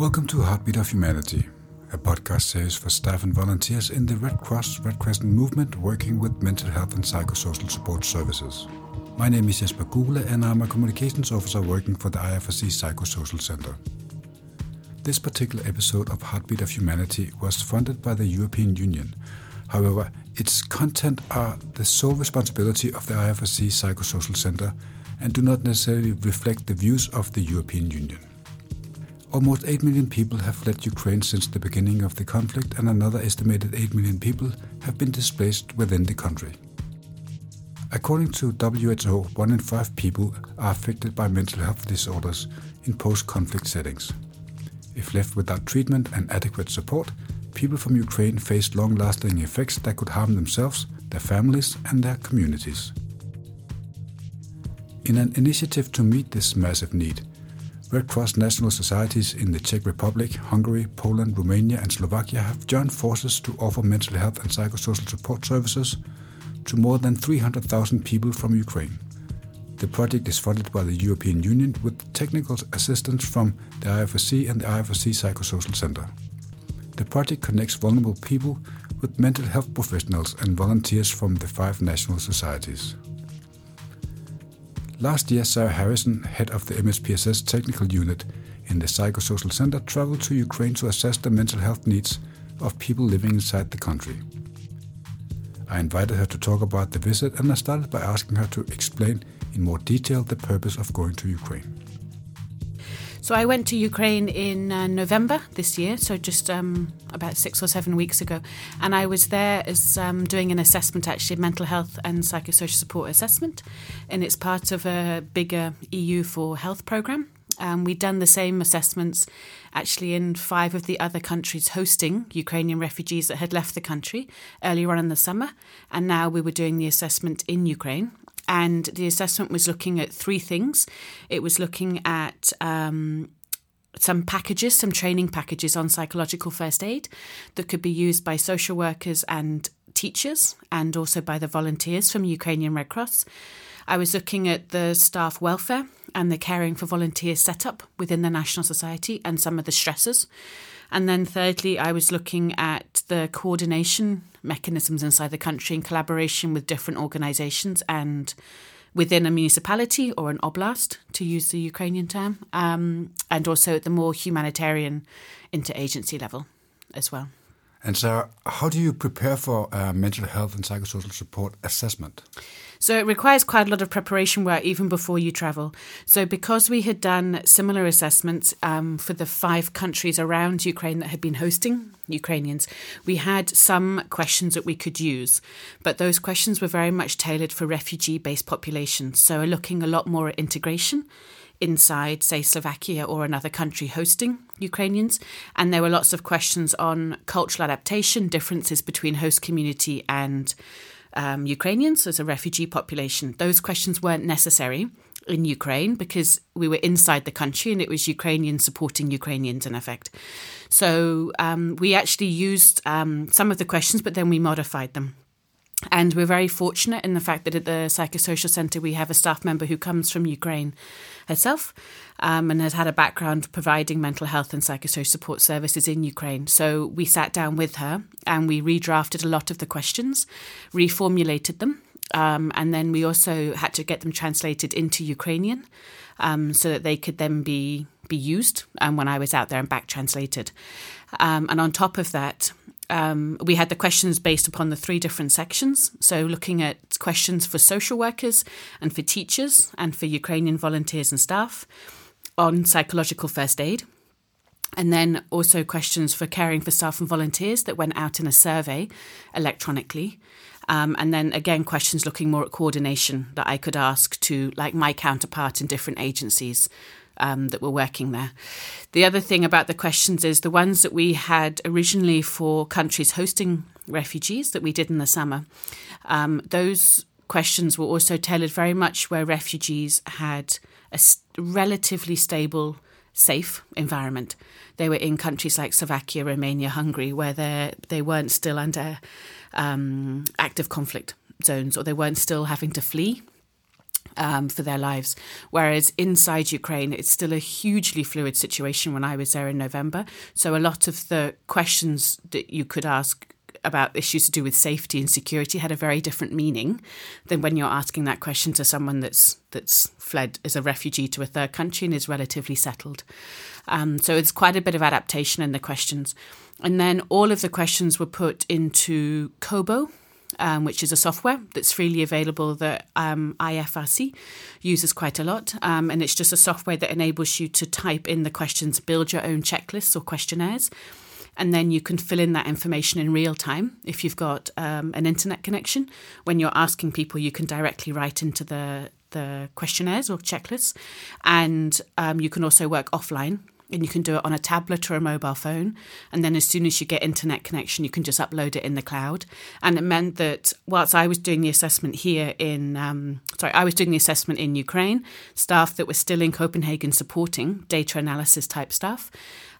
Welcome to Heartbeat of Humanity, a podcast series for staff and volunteers in the Red Cross Red Crescent movement working with mental health and psychosocial support services. My name is Jesper Gule and I'm a communications officer working for the IFRC Psychosocial Center. This particular episode of Heartbeat of Humanity was funded by the European Union. However, its content are the sole responsibility of the IFRC Psychosocial Center and do not necessarily reflect the views of the European Union. Almost 8 million people have fled Ukraine since the beginning of the conflict, and another estimated 8 million people have been displaced within the country. According to WHO, one in five people are affected by mental health disorders in post conflict settings. If left without treatment and adequate support, people from Ukraine face long lasting effects that could harm themselves, their families, and their communities. In an initiative to meet this massive need, Red Cross national societies in the Czech Republic, Hungary, Poland, Romania, and Slovakia have joined forces to offer mental health and psychosocial support services to more than 300,000 people from Ukraine. The project is funded by the European Union with technical assistance from the IFRC and the IFRC Psychosocial Center. The project connects vulnerable people with mental health professionals and volunteers from the five national societies. Last year, Sarah Harrison, head of the MHPSS technical unit in the Psychosocial Center, traveled to Ukraine to assess the mental health needs of people living inside the country. I invited her to talk about the visit and I started by asking her to explain in more detail the purpose of going to Ukraine. So I went to Ukraine in uh, November this year, so just um, about six or seven weeks ago, and I was there as um, doing an assessment, actually, mental health and psychosocial support assessment, and it's part of a bigger EU for Health program. Um, we'd done the same assessments actually in five of the other countries hosting Ukrainian refugees that had left the country earlier on in the summer. And now we were doing the assessment in Ukraine and the assessment was looking at three things. It was looking at um, some packages, some training packages on psychological first aid that could be used by social workers and teachers, and also by the volunteers from Ukrainian Red Cross. I was looking at the staff welfare and the caring for volunteers setup within the National Society and some of the stresses. And then thirdly, I was looking at the coordination mechanisms inside the country in collaboration with different organisations and within a municipality or an oblast, to use the Ukrainian term, um, and also at the more humanitarian interagency level as well. And so, how do you prepare for a mental health and psychosocial support assessment? So it requires quite a lot of preparation work even before you travel. So because we had done similar assessments um, for the five countries around Ukraine that had been hosting Ukrainians, we had some questions that we could use, but those questions were very much tailored for refugee-based populations. So we're looking a lot more at integration inside, say, Slovakia or another country hosting Ukrainians. And there were lots of questions on cultural adaptation, differences between host community and um, Ukrainians as a refugee population. Those questions weren't necessary in Ukraine because we were inside the country and it was Ukrainians supporting Ukrainians in effect. So um, we actually used um, some of the questions, but then we modified them. And we're very fortunate in the fact that at the Psychosocial Centre we have a staff member who comes from Ukraine herself um, and has had a background providing mental health and psychosocial support services in Ukraine. So we sat down with her and we redrafted a lot of the questions, reformulated them, um, and then we also had to get them translated into Ukrainian um, so that they could then be be used. And um, when I was out there and back translated, um, and on top of that, um, we had the questions based upon the three different sections. So, looking at questions for social workers and for teachers and for Ukrainian volunteers and staff on psychological first aid. And then also questions for caring for staff and volunteers that went out in a survey electronically. Um, and then again, questions looking more at coordination that I could ask to like my counterpart in different agencies um, that were working there. The other thing about the questions is the ones that we had originally for countries hosting refugees that we did in the summer. Um, those questions were also tailored very much where refugees had a relatively stable, safe environment. They were in countries like Slovakia, Romania, Hungary, where they weren't still under um, active conflict zones or they weren't still having to flee um, for their lives. Whereas inside Ukraine, it's still a hugely fluid situation when I was there in November. So a lot of the questions that you could ask about issues to do with safety and security had a very different meaning than when you're asking that question to someone that's that's fled as a refugee to a third country and is relatively settled. Um, so it's quite a bit of adaptation in the questions. And then all of the questions were put into Kobo, um, which is a software that's freely available that um, IFRC uses quite a lot. Um, and it's just a software that enables you to type in the questions, build your own checklists or questionnaires. And then you can fill in that information in real time if you've got um, an internet connection. When you're asking people, you can directly write into the the questionnaires or checklists, and um, you can also work offline and you can do it on a tablet or a mobile phone. And then as soon as you get internet connection, you can just upload it in the cloud. And it meant that whilst I was doing the assessment here in, um, sorry, I was doing the assessment in Ukraine, staff that were still in Copenhagen supporting data analysis type stuff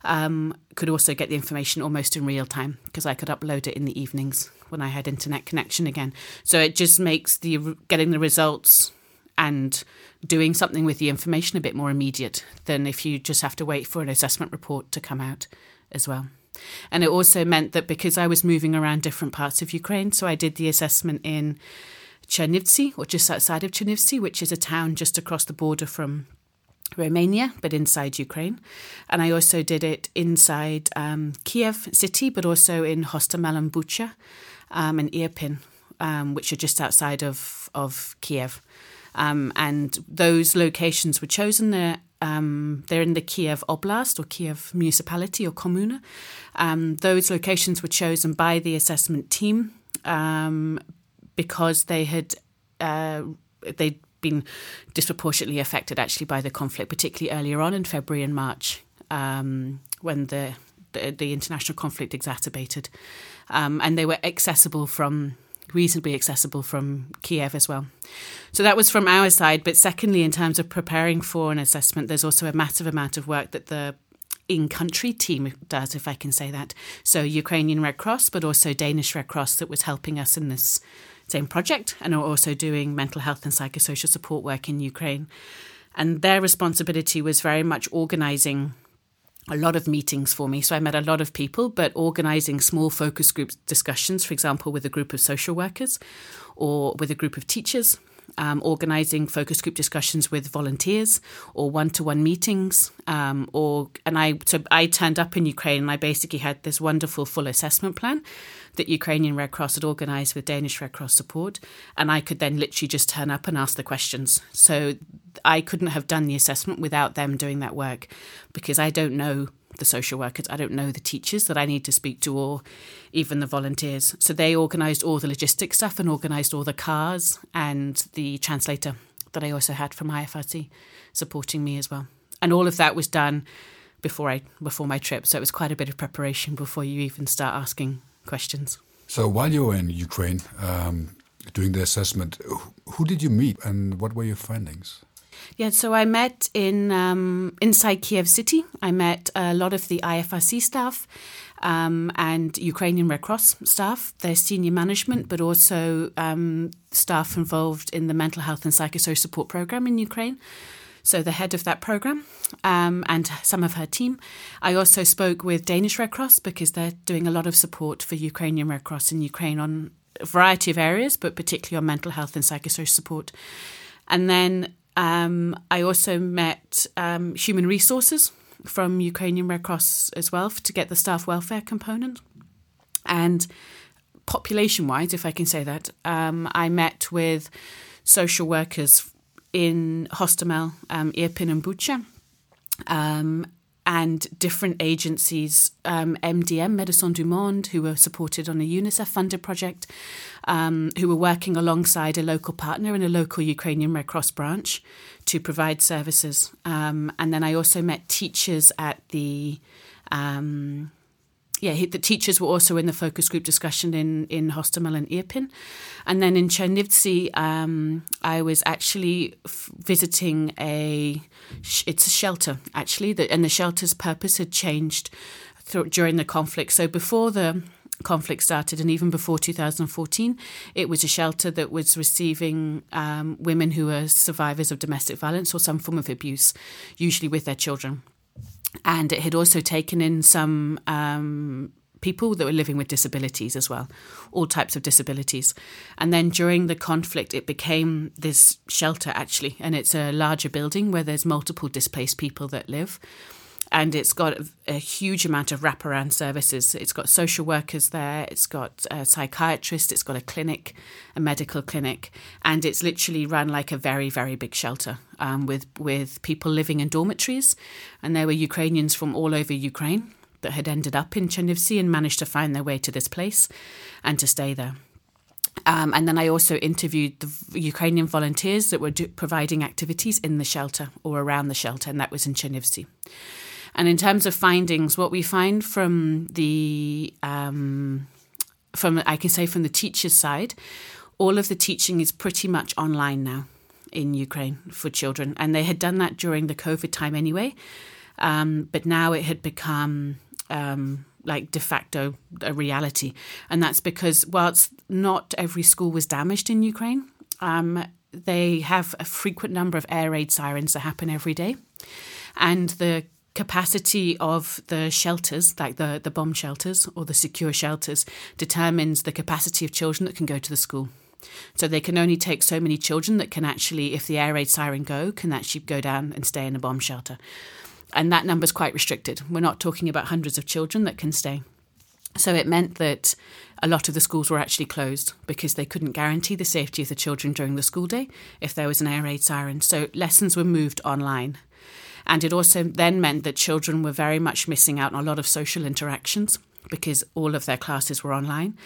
um, could also get the information almost in real time because I could upload it in the evenings when I had internet connection again. So it just makes the getting the results and doing something with the information a bit more immediate than if you just have to wait for an assessment report to come out as well. And it also meant that because I was moving around different parts of Ukraine, so I did the assessment in Chernivtsi, or just outside of Chernivtsi, which is a town just across the border from Romania, but inside Ukraine. And I also did it inside um, Kiev city, but also in Hostomel and Bucha um, and Irpin, um, which are just outside of, of Kiev. Um, and those locations were chosen. They're, um, they're in the Kiev Oblast or Kiev municipality or Kommuna. Um, those locations were chosen by the assessment team um, because they had uh, they'd been disproportionately affected actually by the conflict, particularly earlier on in February and March um, when the, the, the international conflict exacerbated, um, and they were accessible from reasonably accessible from Kiev as well. So that was from our side. But secondly, in terms of preparing for an assessment, there's also a massive amount of work that the in country team does, if I can say that. So Ukrainian Red Cross, but also Danish Red Cross that was helping us in this same project and are also doing mental health and psychosocial support work in Ukraine. And their responsibility was very much organizing a lot of meetings for me. So I met a lot of people, but organizing small focus group discussions, for example, with a group of social workers or with a group of teachers, um, organizing focus group discussions with volunteers or one-to-one meetings. Um, or and I so I turned up in Ukraine and I basically had this wonderful full assessment plan that Ukrainian Red Cross had organised with Danish Red Cross support, and I could then literally just turn up and ask the questions. So I couldn't have done the assessment without them doing that work because I don't know the social workers, I don't know the teachers that I need to speak to, or even the volunteers. So they organised all the logistic stuff and organised all the cars and the translator that I also had from IFRC supporting me as well. And all of that was done before I before my trip. So it was quite a bit of preparation before you even start asking questions. So while you were in Ukraine um, doing the assessment, who did you meet and what were your findings? Yeah, so I met in um, inside Kiev City. I met a lot of the IFRC staff um, and Ukrainian Red Cross staff, their senior management, but also um, staff involved in the mental health and psychosocial support program in Ukraine. So the head of that program um, and some of her team. I also spoke with Danish Red Cross because they're doing a lot of support for Ukrainian Red Cross in Ukraine on a variety of areas, but particularly on mental health and psychosocial support. And then um, I also met um, human resources from Ukrainian Red Cross as well to get the staff welfare component. And population wise, if I can say that, um, I met with social workers in Hostomel, um, Irpin, and Bucha. Um, and different agencies, um, MDM, Médecins du Monde, who were supported on a UNICEF funded project, um, who were working alongside a local partner in a local Ukrainian Red Cross branch to provide services. Um, and then I also met teachers at the yeah, the teachers were also in the focus group discussion in in Hostomel and Irpin, and then in Chernivtsi, um, I was actually f- visiting a it's a shelter actually, that and the shelter's purpose had changed th- during the conflict. So before the conflict started, and even before 2014, it was a shelter that was receiving um, women who were survivors of domestic violence or some form of abuse, usually with their children. And it had also taken in some um, people that were living with disabilities as well, all types of disabilities. And then during the conflict, it became this shelter actually, and it's a larger building where there's multiple displaced people that live and it's got a huge amount of wraparound services. It's got social workers there, it's got a psychiatrist, it's got a clinic, a medical clinic, and it's literally run like a very, very big shelter um, with with people living in dormitories, and there were Ukrainians from all over Ukraine that had ended up in Chernivtsi and managed to find their way to this place and to stay there. Um, and then I also interviewed the Ukrainian volunteers that were do- providing activities in the shelter or around the shelter, and that was in Chernivtsi. And in terms of findings, what we find from the um, from I can say from the teachers' side, all of the teaching is pretty much online now in Ukraine for children, and they had done that during the COVID time anyway. Um, but now it had become um, like de facto a reality, and that's because whilst not every school was damaged in Ukraine, um, they have a frequent number of air raid sirens that happen every day, and the capacity of the shelters, like the, the bomb shelters or the secure shelters, determines the capacity of children that can go to the school. So they can only take so many children that can actually, if the air raid siren go, can actually go down and stay in a bomb shelter. And that number is quite restricted. We're not talking about hundreds of children that can stay. So it meant that a lot of the schools were actually closed because they couldn't guarantee the safety of the children during the school day if there was an air raid siren. So lessons were moved online. And it also then meant that children were very much missing out on a lot of social interactions because all of their classes were online.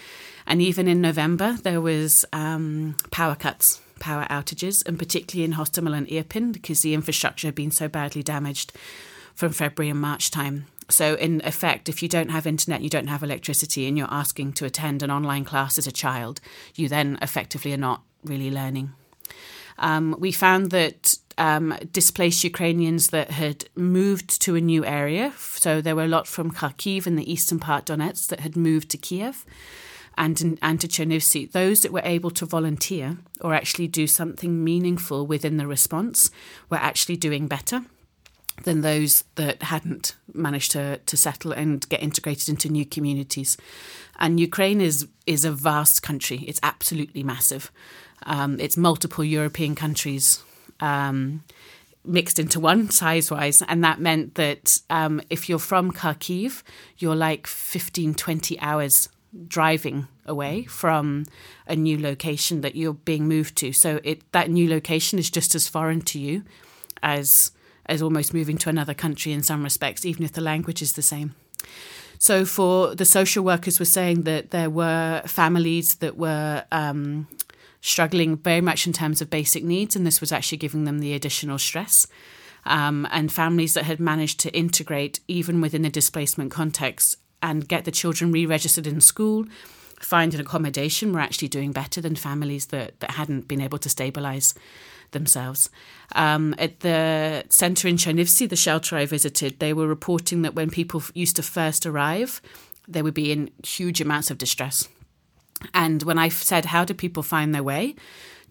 And even in November, there was um, power cuts, power outages, and particularly in Hostomel and Irpin because the infrastructure had been so badly damaged from February and March time. So, in effect, if you don't have internet, you don't have electricity, and you're asking to attend an online class as a child, you then effectively are not really learning. Um, we found that um, displaced Ukrainians that had moved to a new area. So there were a lot from Kharkiv in the eastern part Donetsk that had moved to Kiev and, and to Chernivtsi. Those that were able to volunteer or actually do something meaningful within the response were actually doing better than those that hadn't managed to, to settle and get integrated into new communities. And Ukraine is is a vast country. It's absolutely massive. Um, it's multiple European countries um, mixed into one size wise. And that meant that um, if you're from Kharkiv, you're like 15, 20 hours driving away from a new location that you're being moved to. So it that new location is just as foreign to you as as almost moving to another country in some respects, even if the language is the same. So for the social workers were saying that there were families that were um, struggling very much in terms of basic needs, and this was actually giving them the additional stress. Um, and families that had managed to integrate even within a displacement context and get the children re registered in school, find an accommodation, were actually doing better than families that, that hadn't been able to stabilise themselves. Um, at the centre in Chernivtsi, the shelter I visited, they were reporting that when people used to first arrive, they would be in huge amounts of distress. And when I said, How do people find their way?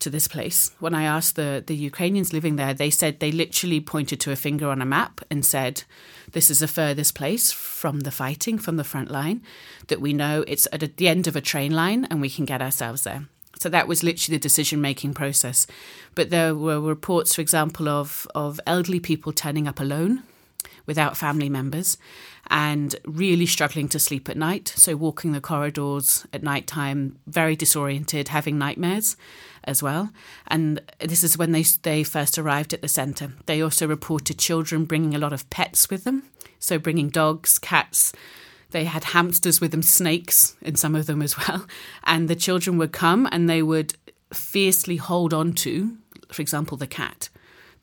to this place. When I asked the, the Ukrainians living there, they said they literally pointed to a finger on a map and said, This is the furthest place from the fighting, from the front line, that we know it's at the end of a train line and we can get ourselves there. So that was literally the decision making process. But there were reports, for example, of, of elderly people turning up alone without family members and really struggling to sleep at night. So, walking the corridors at night time, very disoriented, having nightmares as well. And this is when they, they first arrived at the centre. They also reported children bringing a lot of pets with them. So, bringing dogs, cats, they had hamsters with them, snakes in some of them as well. And the children would come and they would fiercely hold on to, for example, the cat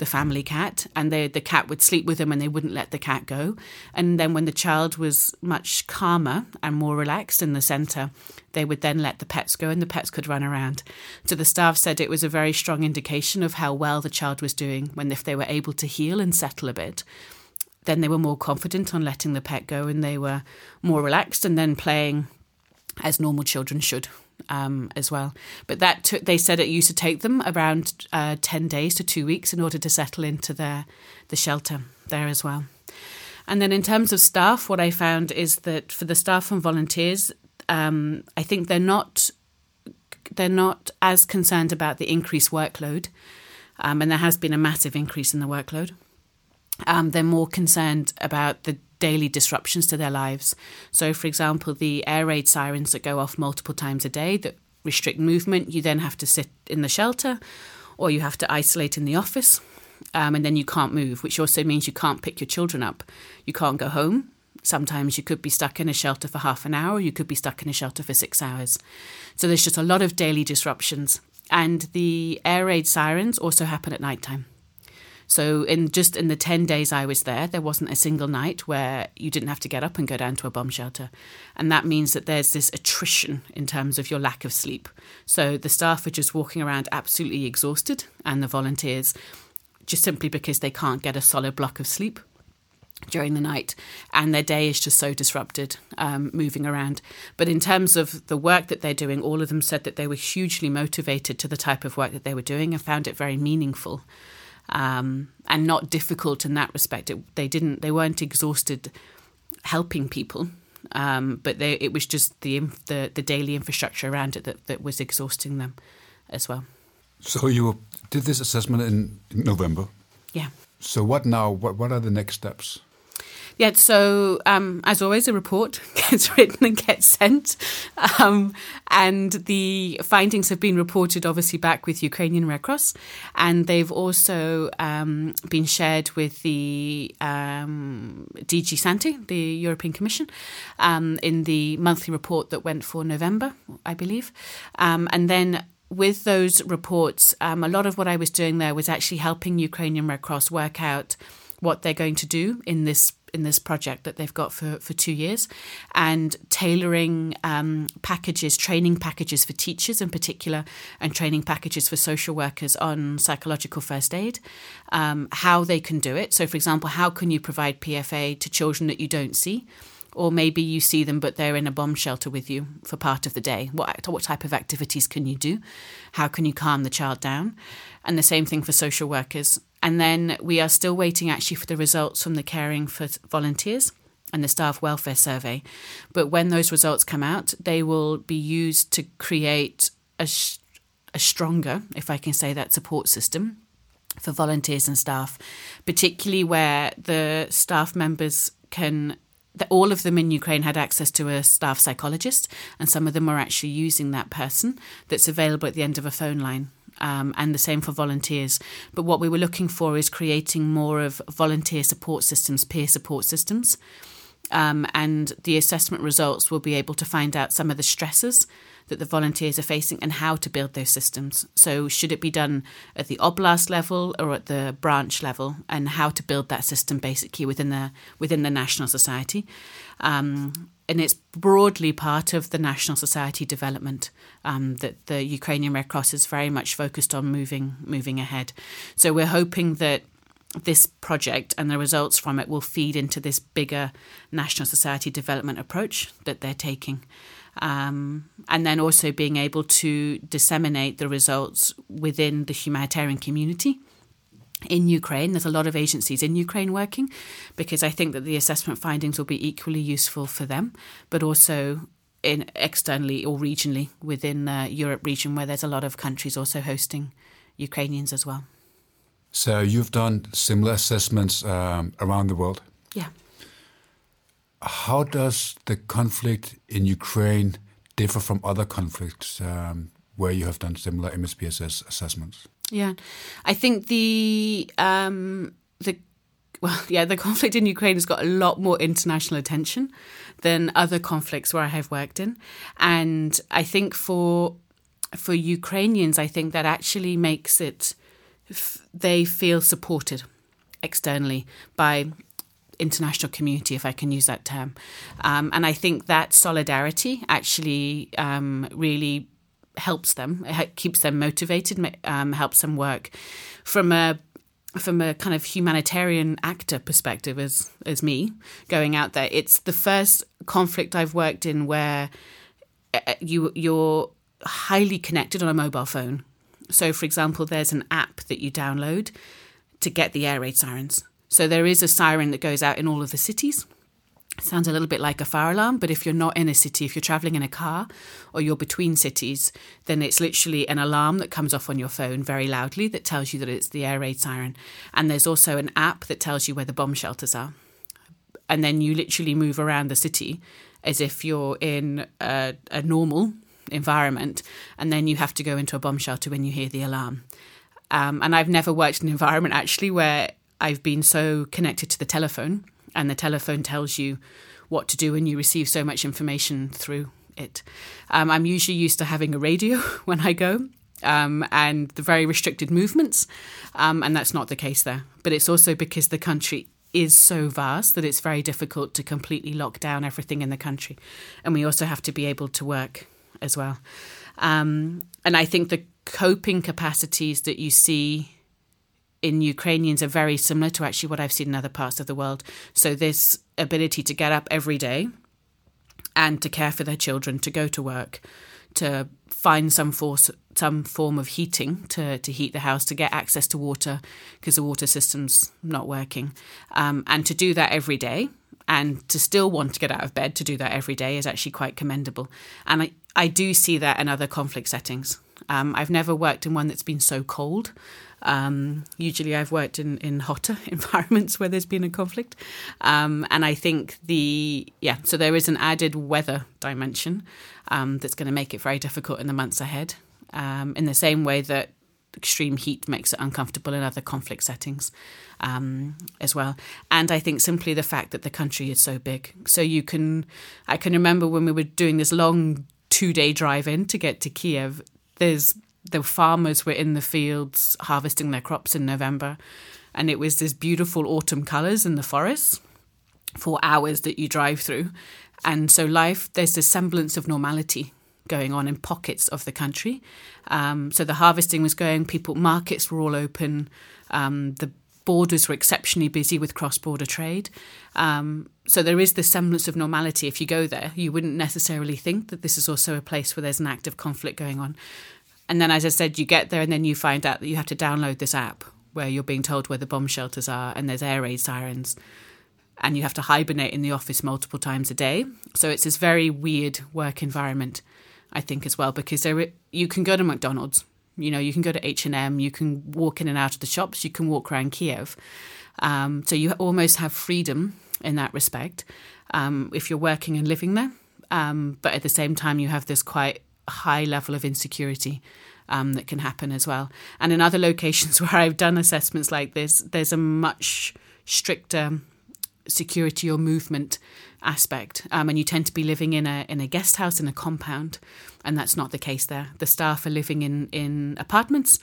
the family cat, and they, the cat would sleep with them and they wouldn't let the cat go. And then when the child was much calmer and more relaxed in the centre, they would then let the pets go and the pets could run around. So the staff said it was a very strong indication of how well the child was doing when if they were able to heal and settle a bit then they were more confident on letting the pet go and they were more relaxed and then playing as normal children should um, as well. But that took, they said it used to take them around uh, 10 days to two weeks in order to settle into their, the shelter there as well. And then in terms of staff, what I found is that for the staff and volunteers, um, I think they're not they're not as concerned about the increased workload, um, and there has been a massive increase in the workload. Um, they're more concerned about the daily disruptions to their lives. So, for example, the air raid sirens that go off multiple times a day that restrict movement, you then have to sit in the shelter or you have to isolate in the office. Um, and then you can't move, which also means you can't pick your children up. You can't go home. Sometimes you could be stuck in a shelter for half an hour, you could be stuck in a shelter for six hours. So there's just a lot of daily disruptions. And the air raid sirens also happen at night time. So in just in the 10 days I was there, there wasn't a single night where you didn't have to get up and go down to a bomb shelter. And that means that there's this attrition in terms of your lack of sleep. So the staff are just walking around absolutely exhausted and the volunteers just simply because they can't get a solid block of sleep during the night and their day is just so disrupted um, moving around but in terms of the work that they're doing all of them said that they were hugely motivated to the type of work that they were doing and found it very meaningful um, and not difficult in that respect. It, they didn't, they weren't exhausted helping people, um, but they, it was just the, the the daily infrastructure around it that, that was exhausting them as well. So you did this assessment in November. Yeah. So what now? What what are the next steps? Yeah, so um, as always, a report gets written and gets sent. Um, and the findings have been reported obviously back with Ukrainian Red Cross. And they've also um, been shared with the um, DG Sante, the European Commission, um, in the monthly report that went for November, I believe. Um, and then with those reports, um, a lot of what I was doing there was actually helping Ukrainian Red Cross work out what they're going to do in this in this project that they've got for, for two years and tailoring um, packages, training packages for teachers in particular, and training packages for social workers on psychological first aid, um, how they can do it. So, for example, how can you provide PFA to children that you don't see? Or maybe you see them, but they're in a bomb shelter with you for part of the day. What, what type of activities can you do? How can you calm the child down? And the same thing for social workers and then we are still waiting actually for the results from the Caring for Volunteers and the Staff Welfare Survey. But when those results come out, they will be used to create a, a stronger, if I can say that, support system for volunteers and staff, particularly where the staff members can all of them in Ukraine had access to a staff psychologist, and some of them are actually using that person that's available at the end of a phone line um, and the same for volunteers. But what we were looking for is creating more of volunteer support systems, peer support systems. Um, and the assessment results will be able to find out some of the stresses that the volunteers are facing and how to build those systems. So, should it be done at the oblast level or at the branch level, and how to build that system basically within the within the national society. Um, and it's broadly part of the national society development um, that the Ukrainian Red Cross is very much focused on moving moving ahead. So we're hoping that this project and the results from it will feed into this bigger national society development approach that they're taking. Um, and then also being able to disseminate the results within the humanitarian community in Ukraine. There's a lot of agencies in Ukraine working because I think that the assessment findings will be equally useful for them, but also in externally or regionally within the Europe region where there's a lot of countries also hosting Ukrainians as well. So you've done similar assessments um, around the world. Yeah. How does the conflict in Ukraine differ from other conflicts um, where you have done similar MHPSS assessments? Yeah, I think the um, the well, yeah, the conflict in Ukraine has got a lot more international attention than other conflicts where I have worked in, and I think for for Ukrainians, I think that actually makes it they feel supported externally by international community, if I can use that term. Um, and I think that solidarity actually um, really helps them. It keeps them motivated, um, helps them work from a from a kind of humanitarian actor perspective as as me going out there. It's the first conflict I've worked in where uh, you you're highly connected on a mobile phone. So, for example, there's an app that you download to get the air raid sirens. So there is a siren that goes out in all of the cities. Sounds a little bit like a fire alarm, but if you're not in a city, if you're traveling in a car or you're between cities, then it's literally an alarm that comes off on your phone very loudly that tells you that it's the air raid siren. And there's also an app that tells you where the bomb shelters are. And then you literally move around the city as if you're in a, a normal environment, and then you have to go into a bomb shelter when you hear the alarm. Um, and I've never worked in an environment actually where I've been so connected to the telephone, and the telephone tells you what to do, and you receive so much information through it. Um, I'm usually used to having a radio when I go. Um, and the very restricted movements, um, and that's not the case there. But it's also because the country is so vast that it's very difficult to completely lock down everything in the country. And we also have to be able to work as well. Um, and I think the coping capacities that you see in Ukrainians are very similar to actually what I've seen in other parts of the world. So, this ability to get up every day and to care for their children, to go to work, to find some force, some form of heating to, to heat the house, to get access to water because the water system's not working, um, and to do that every day and to still want to get out of bed to do that every day is actually quite commendable. And I, I do see that in other conflict settings. Um, I've never worked in one that's been so cold. Um, usually, I've worked in, in hotter environments where there's been a conflict. Um, and I think the, yeah, so there is an added weather dimension um, that's going to make it very difficult in the months ahead. Um, in the same way that extreme heat makes it uncomfortable in other conflict settings um, as well. And I think simply the fact that the country is so big. So you can, I can remember when we were doing this long two day drive in to get to Kiev, there's the farmers were in the fields harvesting their crops in November. And it was this beautiful autumn colours in the forests for hours that you drive through. And so life, there's this semblance of normality going on in pockets of the country. Um, so the harvesting was going, people markets were all open, um, the borders were exceptionally busy with cross-border trade. Um, so there is this semblance of normality. If you go there, you wouldn't necessarily think that this is also a place where there's an active conflict going on. And then, as I said, you get there and then you find out that you have to download this app where you're being told where the bomb shelters are and there's air raid sirens and you have to hibernate in the office multiple times a day. So it's this very weird work environment. I think as well because there you can go to McDonald's, you know, you can go to H and M, you can walk in and out of the shops, you can walk around Kiev, um, so you almost have freedom in that respect um, if you're working and living there. Um, but at the same time, you have this quite high level of insecurity um, that can happen as well. And in other locations where I've done assessments like this, there's a much stricter security or movement aspect, um, and you tend to be living in a in a guest house in a compound, and that's not the case there. The staff are living in in apartments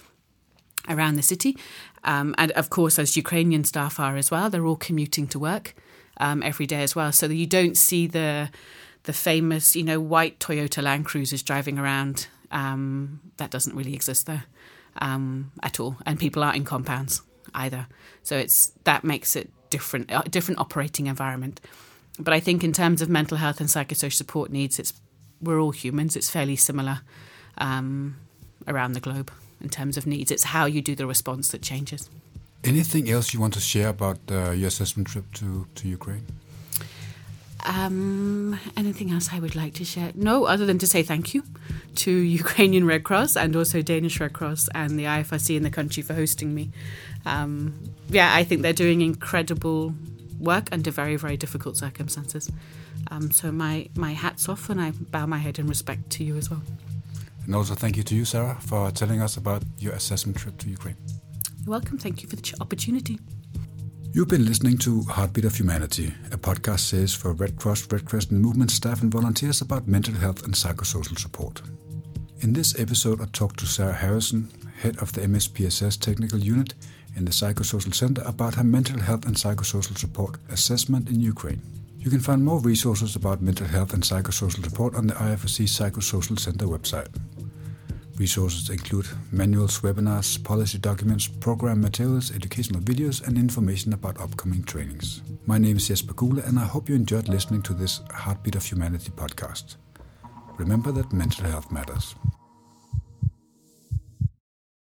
around the city, um, and of course, as Ukrainian staff are as well, they're all commuting to work um, every day as well. So you don't see the the famous, you know, white Toyota Land Cruisers driving around. Um, that doesn't really exist there um, at all, and people aren't in compounds either. So it's that makes it different, a different operating environment. But I think in terms of mental health and psychosocial support needs, it's we're all humans. It's fairly similar um, around the globe in terms of needs. It's how you do the response that changes. Anything else you want to share about uh, your assessment trip to, to Ukraine? Um, anything else I would like to share? No, other than to say thank you to Ukrainian Red Cross and also Danish Red Cross and the IFRC in the country for hosting me. Um, yeah, I think they're doing incredible work under very, very difficult circumstances. Um, so my, my hat's off and I bow my head in respect to you as well. And also thank you to you, Sarah, for telling us about your assessment trip to Ukraine. You're welcome. Thank you for the opportunity. You've been listening to Heartbeat of Humanity, a podcast series for Red Cross, Red Crescent movement staff and volunteers about mental health and psychosocial support. In this episode, I talked to Sarah Harrison, head of the MHPSS technical unit in the Psychosocial Center, about her mental health and psychosocial support assessment in Ukraine. You can find more resources about mental health and psychosocial support on the IFRC Psychosocial Center website. Resources include manuals, webinars, policy documents, program materials, educational videos, and information about upcoming trainings. My name is Jesper Gule, and I hope you enjoyed listening to this Heartbeat of Humanity podcast. remember that mental health matters.